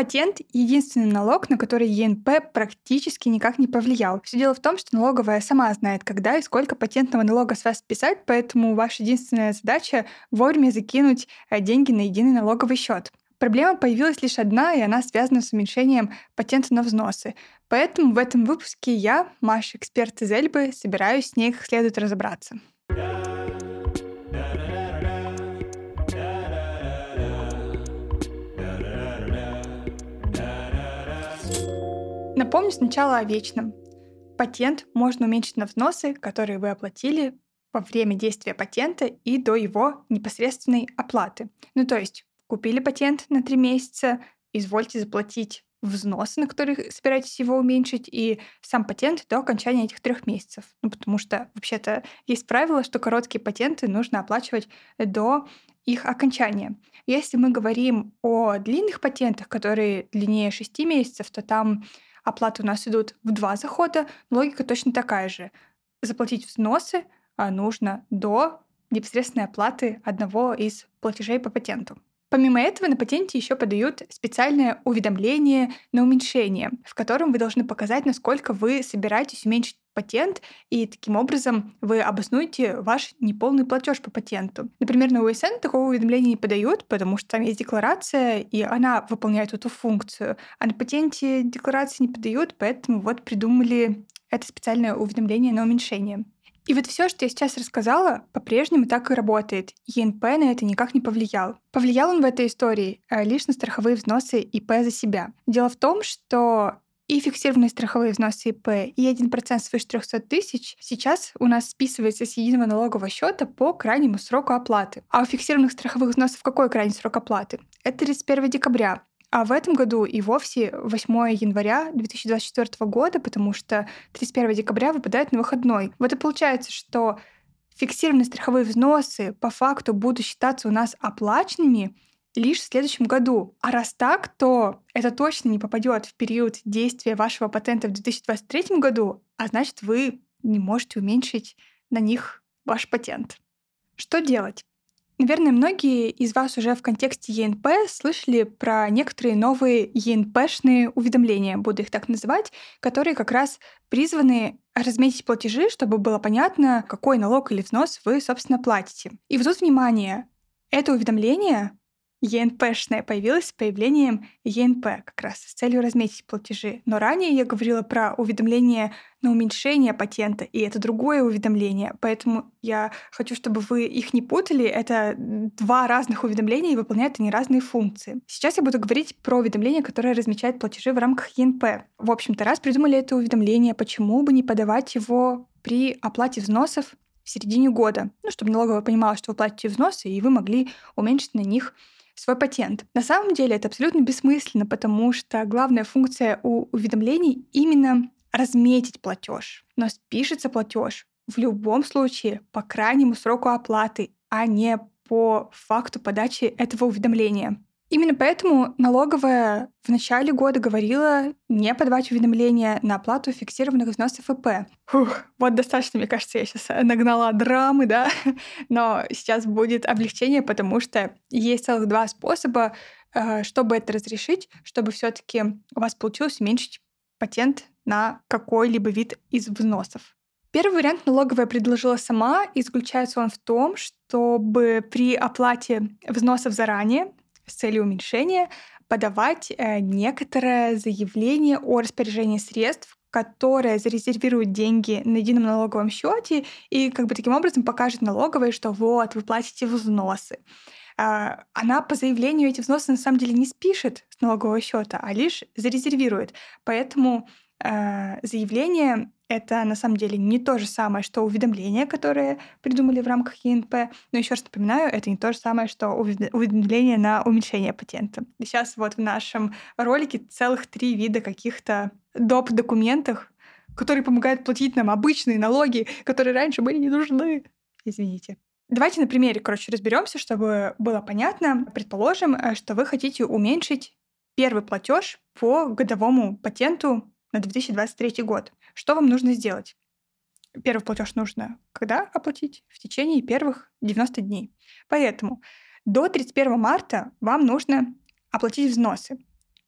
Патент — единственный налог, на который ЕНП практически никак не повлиял. Все дело в том, что налоговая сама знает, когда и сколько патентного налога с вас списать, поэтому ваша единственная задача — вовремя закинуть э, деньги на единый налоговый счет. Проблема появилась лишь одна, и она связана с уменьшением патента на взносы. Поэтому в этом выпуске я, Маша, эксперт из Эльбы, собираюсь с ней как следует разобраться. Напомню сначала о вечном. Патент можно уменьшить на взносы, которые вы оплатили во время действия патента и до его непосредственной оплаты. Ну то есть купили патент на три месяца, извольте заплатить взносы, на которые собираетесь его уменьшить, и сам патент до окончания этих трех месяцев. Ну, потому что вообще-то есть правило, что короткие патенты нужно оплачивать до их окончания. Если мы говорим о длинных патентах, которые длиннее 6 месяцев, то там оплаты у нас идут в два захода, логика точно такая же. Заплатить взносы а, нужно до непосредственной оплаты одного из платежей по патенту. Помимо этого, на патенте еще подают специальное уведомление на уменьшение, в котором вы должны показать, насколько вы собираетесь уменьшить патент, и таким образом вы обоснуете ваш неполный платеж по патенту. Например, на УСН такого уведомления не подают, потому что там есть декларация, и она выполняет эту функцию. А на патенте декларации не подают, поэтому вот придумали это специальное уведомление на уменьшение. И вот все, что я сейчас рассказала, по-прежнему так и работает. ЕНП на это никак не повлиял. Повлиял он в этой истории э, лишь на страховые взносы ИП за себя. Дело в том, что и фиксированные страховые взносы ИП, и 1% свыше 300 тысяч сейчас у нас списывается с единого налогового счета по крайнему сроку оплаты. А у фиксированных страховых взносов какой крайний срок оплаты? Это 31 декабря. А в этом году и вовсе 8 января 2024 года, потому что 31 декабря выпадает на выходной. Вот и получается, что фиксированные страховые взносы по факту будут считаться у нас оплаченными лишь в следующем году. А раз так, то это точно не попадет в период действия вашего патента в 2023 году, а значит, вы не можете уменьшить на них ваш патент. Что делать? Наверное, многие из вас уже в контексте ЕНП слышали про некоторые новые ЕНПшные уведомления, буду их так называть, которые как раз призваны разметить платежи, чтобы было понятно, какой налог или взнос вы, собственно, платите. И вот тут внимание, это уведомление ЕНПшная появилась с появлением ЕНП как раз с целью разметить платежи. Но ранее я говорила про уведомление на уменьшение патента, и это другое уведомление. Поэтому я хочу, чтобы вы их не путали. Это два разных уведомления и выполняют они разные функции. Сейчас я буду говорить про уведомление, которое размечает платежи в рамках ЕНП. В общем-то, раз придумали это уведомление, почему бы не подавать его при оплате взносов в середине года, ну, чтобы налоговая понимала, что вы платите взносы, и вы могли уменьшить на них свой патент. На самом деле это абсолютно бессмысленно, потому что главная функция у уведомлений именно разметить платеж. Но спишется платеж в любом случае по крайнему сроку оплаты, а не по факту подачи этого уведомления. Именно поэтому налоговая в начале года говорила не подавать уведомления на оплату фиксированных взносов ИП. Фух, вот достаточно, мне кажется, я сейчас нагнала драмы, да, но сейчас будет облегчение, потому что есть целых два способа, э, чтобы это разрешить, чтобы все таки у вас получилось уменьшить патент на какой-либо вид из взносов. Первый вариант налоговая предложила сама, и заключается он в том, чтобы при оплате взносов заранее с целью уменьшения подавать э, некоторое заявление о распоряжении средств, которое зарезервирует деньги на едином налоговом счете и как бы таким образом покажет налоговой, что вот, вы платите взносы. А, она по заявлению эти взносы на самом деле не спишет с налогового счета, а лишь зарезервирует. Поэтому э, заявление это на самом деле не то же самое, что уведомление, которое придумали в рамках ЕНП. Но еще раз напоминаю, это не то же самое, что уведомление на уменьшение патента. Сейчас вот в нашем ролике целых три вида каких-то доп. документов, которые помогают платить нам обычные налоги, которые раньше были не нужны. Извините. Давайте на примере, короче, разберемся, чтобы было понятно. Предположим, э, что вы хотите уменьшить первый платеж по годовому патенту на 2023 год. Что вам нужно сделать? Первый платеж нужно когда оплатить? В течение первых 90 дней. Поэтому до 31 марта вам нужно оплатить взносы.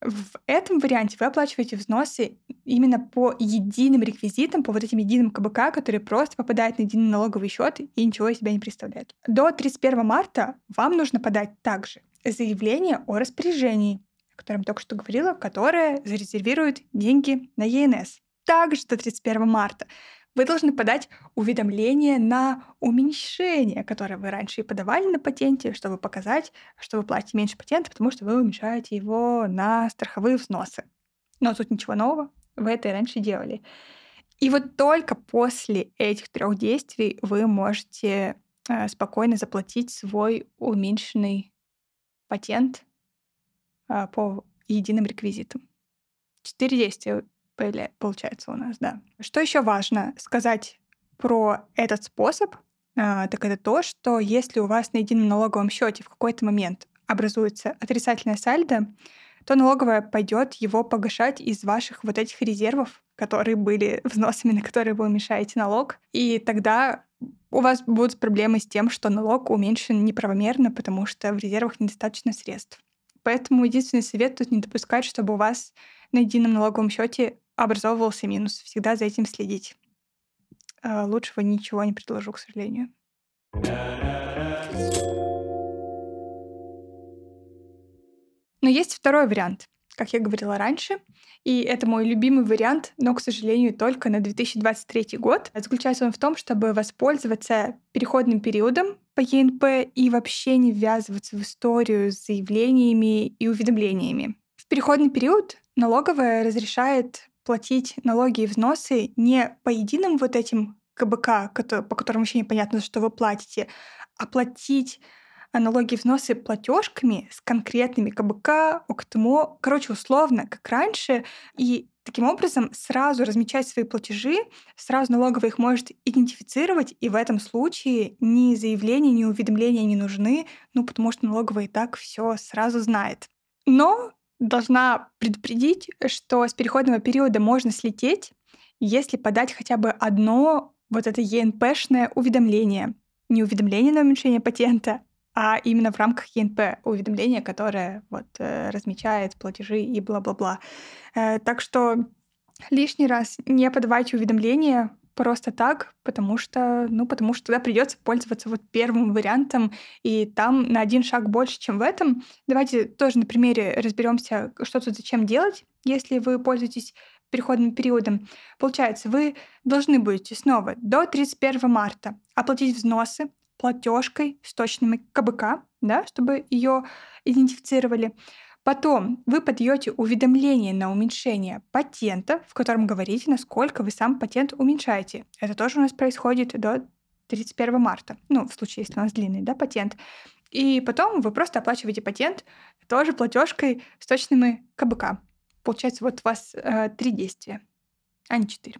В этом варианте вы оплачиваете взносы именно по единым реквизитам, по вот этим единым КБК, которые просто попадают на единый налоговый счет и ничего из себя не представляют. До 31 марта вам нужно подать также заявление о распоряжении, о котором только что говорила, которое зарезервирует деньги на ЕНС. Также до 31 марта вы должны подать уведомление на уменьшение, которое вы раньше и подавали на патенте, чтобы показать, что вы платите меньше патента, потому что вы уменьшаете его на страховые взносы. Но тут ничего нового, вы это и раньше делали. И вот только после этих трех действий вы можете э, спокойно заплатить свой уменьшенный патент по единым реквизитам. Четыре действия получается у нас, да. Что еще важно сказать про этот способ, а, так это то, что если у вас на едином налоговом счете в какой-то момент образуется отрицательное сальдо, то налоговая пойдет его погашать из ваших вот этих резервов, которые были взносами, на которые вы уменьшаете налог. И тогда у вас будут проблемы с тем, что налог уменьшен неправомерно, потому что в резервах недостаточно средств. Поэтому единственный совет тут не допускать, чтобы у вас на едином налоговом счете образовывался минус. Всегда за этим следить. А, лучшего ничего не предложу, к сожалению. Но есть второй вариант, как я говорила раньше, и это мой любимый вариант, но, к сожалению, только на 2023 год. Заключается он в том, чтобы воспользоваться переходным периодом по ЕНП и вообще не ввязываться в историю с заявлениями и уведомлениями. В переходный период налоговая разрешает платить налоги и взносы не по единым вот этим КБК, по которым вообще непонятно, что вы платите, а платить э, налоги и взносы платежками с конкретными КБК, ОКТМО, короче, условно, как раньше, и таким образом сразу размечать свои платежи, сразу налоговая их может идентифицировать, и в этом случае ни заявления, ни уведомления не нужны, ну, потому что налоговая и так все сразу знает. Но должна предупредить, что с переходного периода можно слететь, если подать хотя бы одно вот это ЕНПшное уведомление. Не уведомление на уменьшение патента, а именно в рамках ЕНП уведомление, которое вот, э, размечает платежи и бла-бла-бла. Э, так что лишний раз не подавайте уведомления просто так, потому что, ну, потому что тогда придется пользоваться вот первым вариантом, и там на один шаг больше, чем в этом. Давайте тоже на примере разберемся, что тут зачем делать, если вы пользуетесь переходным периодом. Получается, вы должны будете снова до 31 марта оплатить взносы платежкой с точными КБК, да, чтобы ее идентифицировали. Потом вы подаете уведомление на уменьшение патента, в котором говорите, насколько вы сам патент уменьшаете. Это тоже у нас происходит до 31 марта. Ну, в случае, если у нас длинный да, патент. И потом вы просто оплачиваете патент тоже платежкой с точными КБК. Получается, вот у вас э, три действия, а не четыре.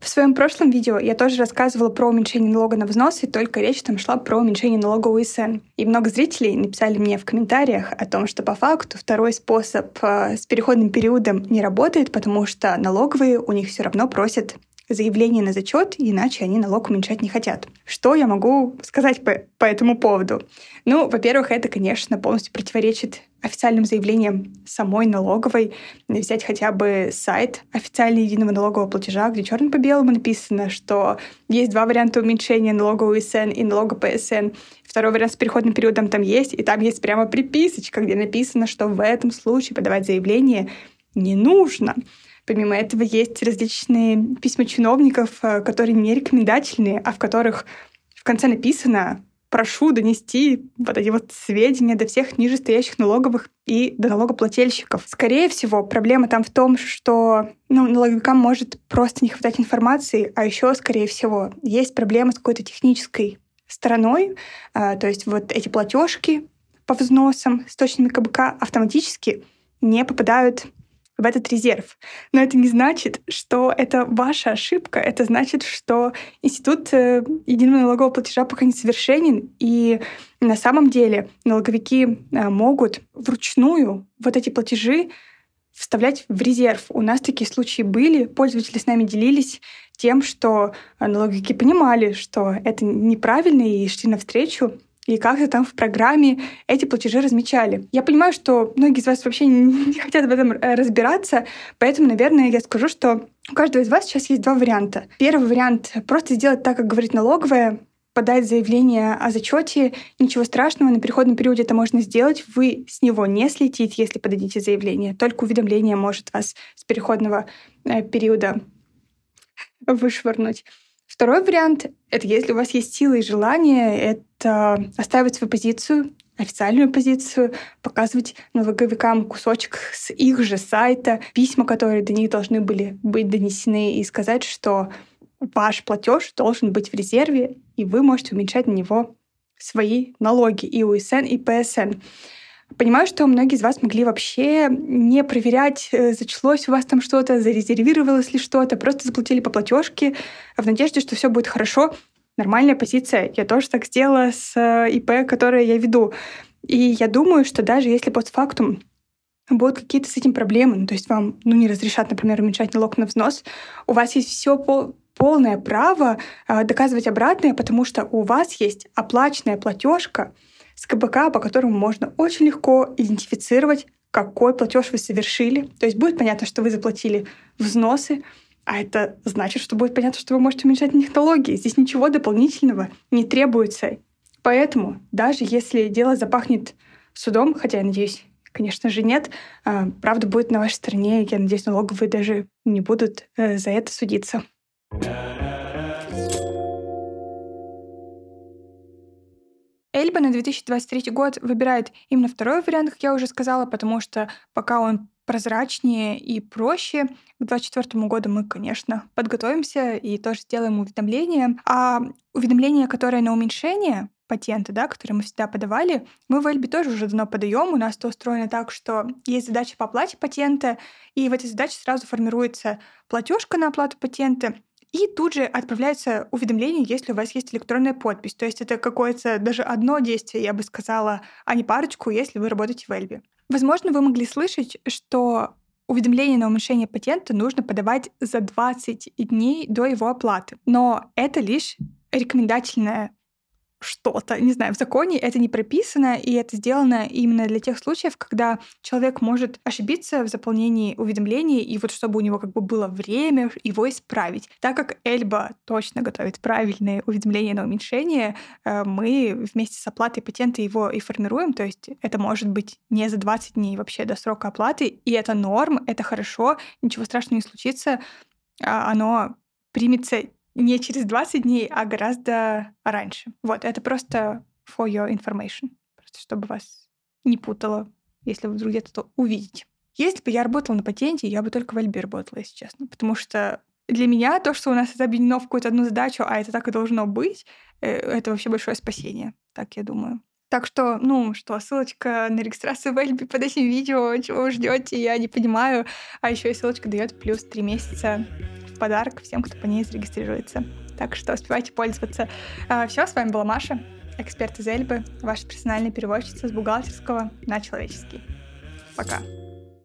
В своем прошлом видео я тоже рассказывала про уменьшение налога на взносы, только речь там шла про уменьшение налога УСН. И много зрителей написали мне в комментариях о том, что по факту второй способ э, с переходным периодом не работает, потому что налоговые у них все равно просят заявление на зачет, иначе они налог уменьшать не хотят. Что я могу сказать по, по этому поводу? Ну, во-первых, это, конечно, полностью противоречит официальным заявлениям самой налоговой. Взять хотя бы сайт официального единого налогового платежа, где черным по белому написано, что есть два варианта уменьшения налогового ИСН и налога ПСН. Второй вариант с переходным периодом там есть, и там есть прямо приписочка, где написано, что в этом случае подавать заявление не нужно. Помимо этого есть различные письма чиновников, э, которые не рекомендательные, а в которых в конце написано прошу донести вот эти вот сведения до всех нижестоящих налоговых и до налогоплательщиков. Скорее всего, проблема там в том, что ну, налоговикам может просто не хватать информации, а еще, скорее всего, есть проблема с какой-то технической стороной, а, то есть вот эти платежки по взносам с точными КБК автоматически не попадают в этот резерв. Но это не значит, что это ваша ошибка. Это значит, что институт э, единого налогового платежа пока не совершенен. И на самом деле налоговики э, могут вручную вот эти платежи вставлять в резерв. У нас такие случаи были, пользователи с нами делились тем, что налоговики понимали, что это неправильно, и шли навстречу и как-то там в программе эти платежи размечали. Я понимаю, что многие из вас вообще не хотят в этом э, разбираться, поэтому, наверное, я скажу, что у каждого из вас сейчас есть два варианта. Первый вариант — просто сделать так, как говорит налоговая, подать заявление о зачете. Ничего страшного, на переходном периоде это можно сделать. Вы с него не слетите, если подадите заявление. Только уведомление может вас с переходного э, периода вышвырнуть. Второй вариант — это если у вас есть силы и желание, это оставить свою позицию, официальную позицию, показывать налоговикам кусочек с их же сайта, письма, которые до них должны были быть донесены, и сказать, что ваш платеж должен быть в резерве, и вы можете уменьшать на него свои налоги и УСН, и ПСН. Понимаю, что многие из вас могли вообще не проверять, э, зачлось у вас там что-то, зарезервировалось ли что-то, просто заплатили по платежке в надежде, что все будет хорошо. Нормальная позиция. Я тоже так сделала с э, ИП, которое я веду. И я думаю, что даже если постфактум будут какие-то с этим проблемы, ну, то есть вам ну, не разрешат, например, уменьшать налог на взнос, у вас есть все пол, полное право э, доказывать обратное, потому что у вас есть оплаченная платежка, с КБК, по которому можно очень легко идентифицировать, какой платеж вы совершили. То есть будет понятно, что вы заплатили взносы, а это значит, что будет понятно, что вы можете уменьшать на налоги. Здесь ничего дополнительного не требуется. Поэтому даже если дело запахнет судом, хотя я надеюсь, конечно же, нет, а, правда будет на вашей стороне. Я надеюсь, налоговые даже не будут э, за это судиться. Эльба на 2023 год выбирает именно второй вариант, как я уже сказала, потому что пока он прозрачнее и проще. К 2024 году мы, конечно, подготовимся и тоже сделаем уведомление. А уведомление, которое на уменьшение патента, да, которые мы всегда подавали, мы в Эльбе тоже уже давно подаем. У нас это устроено так, что есть задача по оплате патента, и в этой задаче сразу формируется платежка на оплату патента, и тут же отправляется уведомление, если у вас есть электронная подпись. То есть это какое-то даже одно действие, я бы сказала, а не парочку, если вы работаете в Эльбе. Возможно, вы могли слышать, что уведомление на уменьшение патента нужно подавать за 20 дней до его оплаты. Но это лишь рекомендательное что-то, не знаю, в законе это не прописано, и это сделано именно для тех случаев, когда человек может ошибиться в заполнении уведомлений, и вот чтобы у него как бы было время его исправить. Так как Эльба точно готовит правильные уведомления на уменьшение, э, мы вместе с оплатой патента его и формируем, то есть это может быть не за 20 дней вообще до срока оплаты, и это норм, это хорошо, ничего страшного не случится, а оно примется не через 20 дней, а гораздо раньше. Вот, это просто for your information. Просто чтобы вас не путало, если вы вдруг где-то то увидите. Если бы я работала на патенте, я бы только в Альбе работала, если честно. Потому что для меня то, что у нас это объединено в какую-то одну задачу, а это так и должно быть, э, это вообще большое спасение, так я думаю. Так что, ну что, ссылочка на регистрацию в Эльбе под этим видео, чего вы ждете, я не понимаю. А еще и ссылочка дает плюс 3 месяца подарок всем, кто по ней зарегистрируется. Так что успевайте пользоваться. А, Все, с вами была Маша, эксперт из Эльбы, ваша персональная переводчица с бухгалтерского на человеческий. Пока.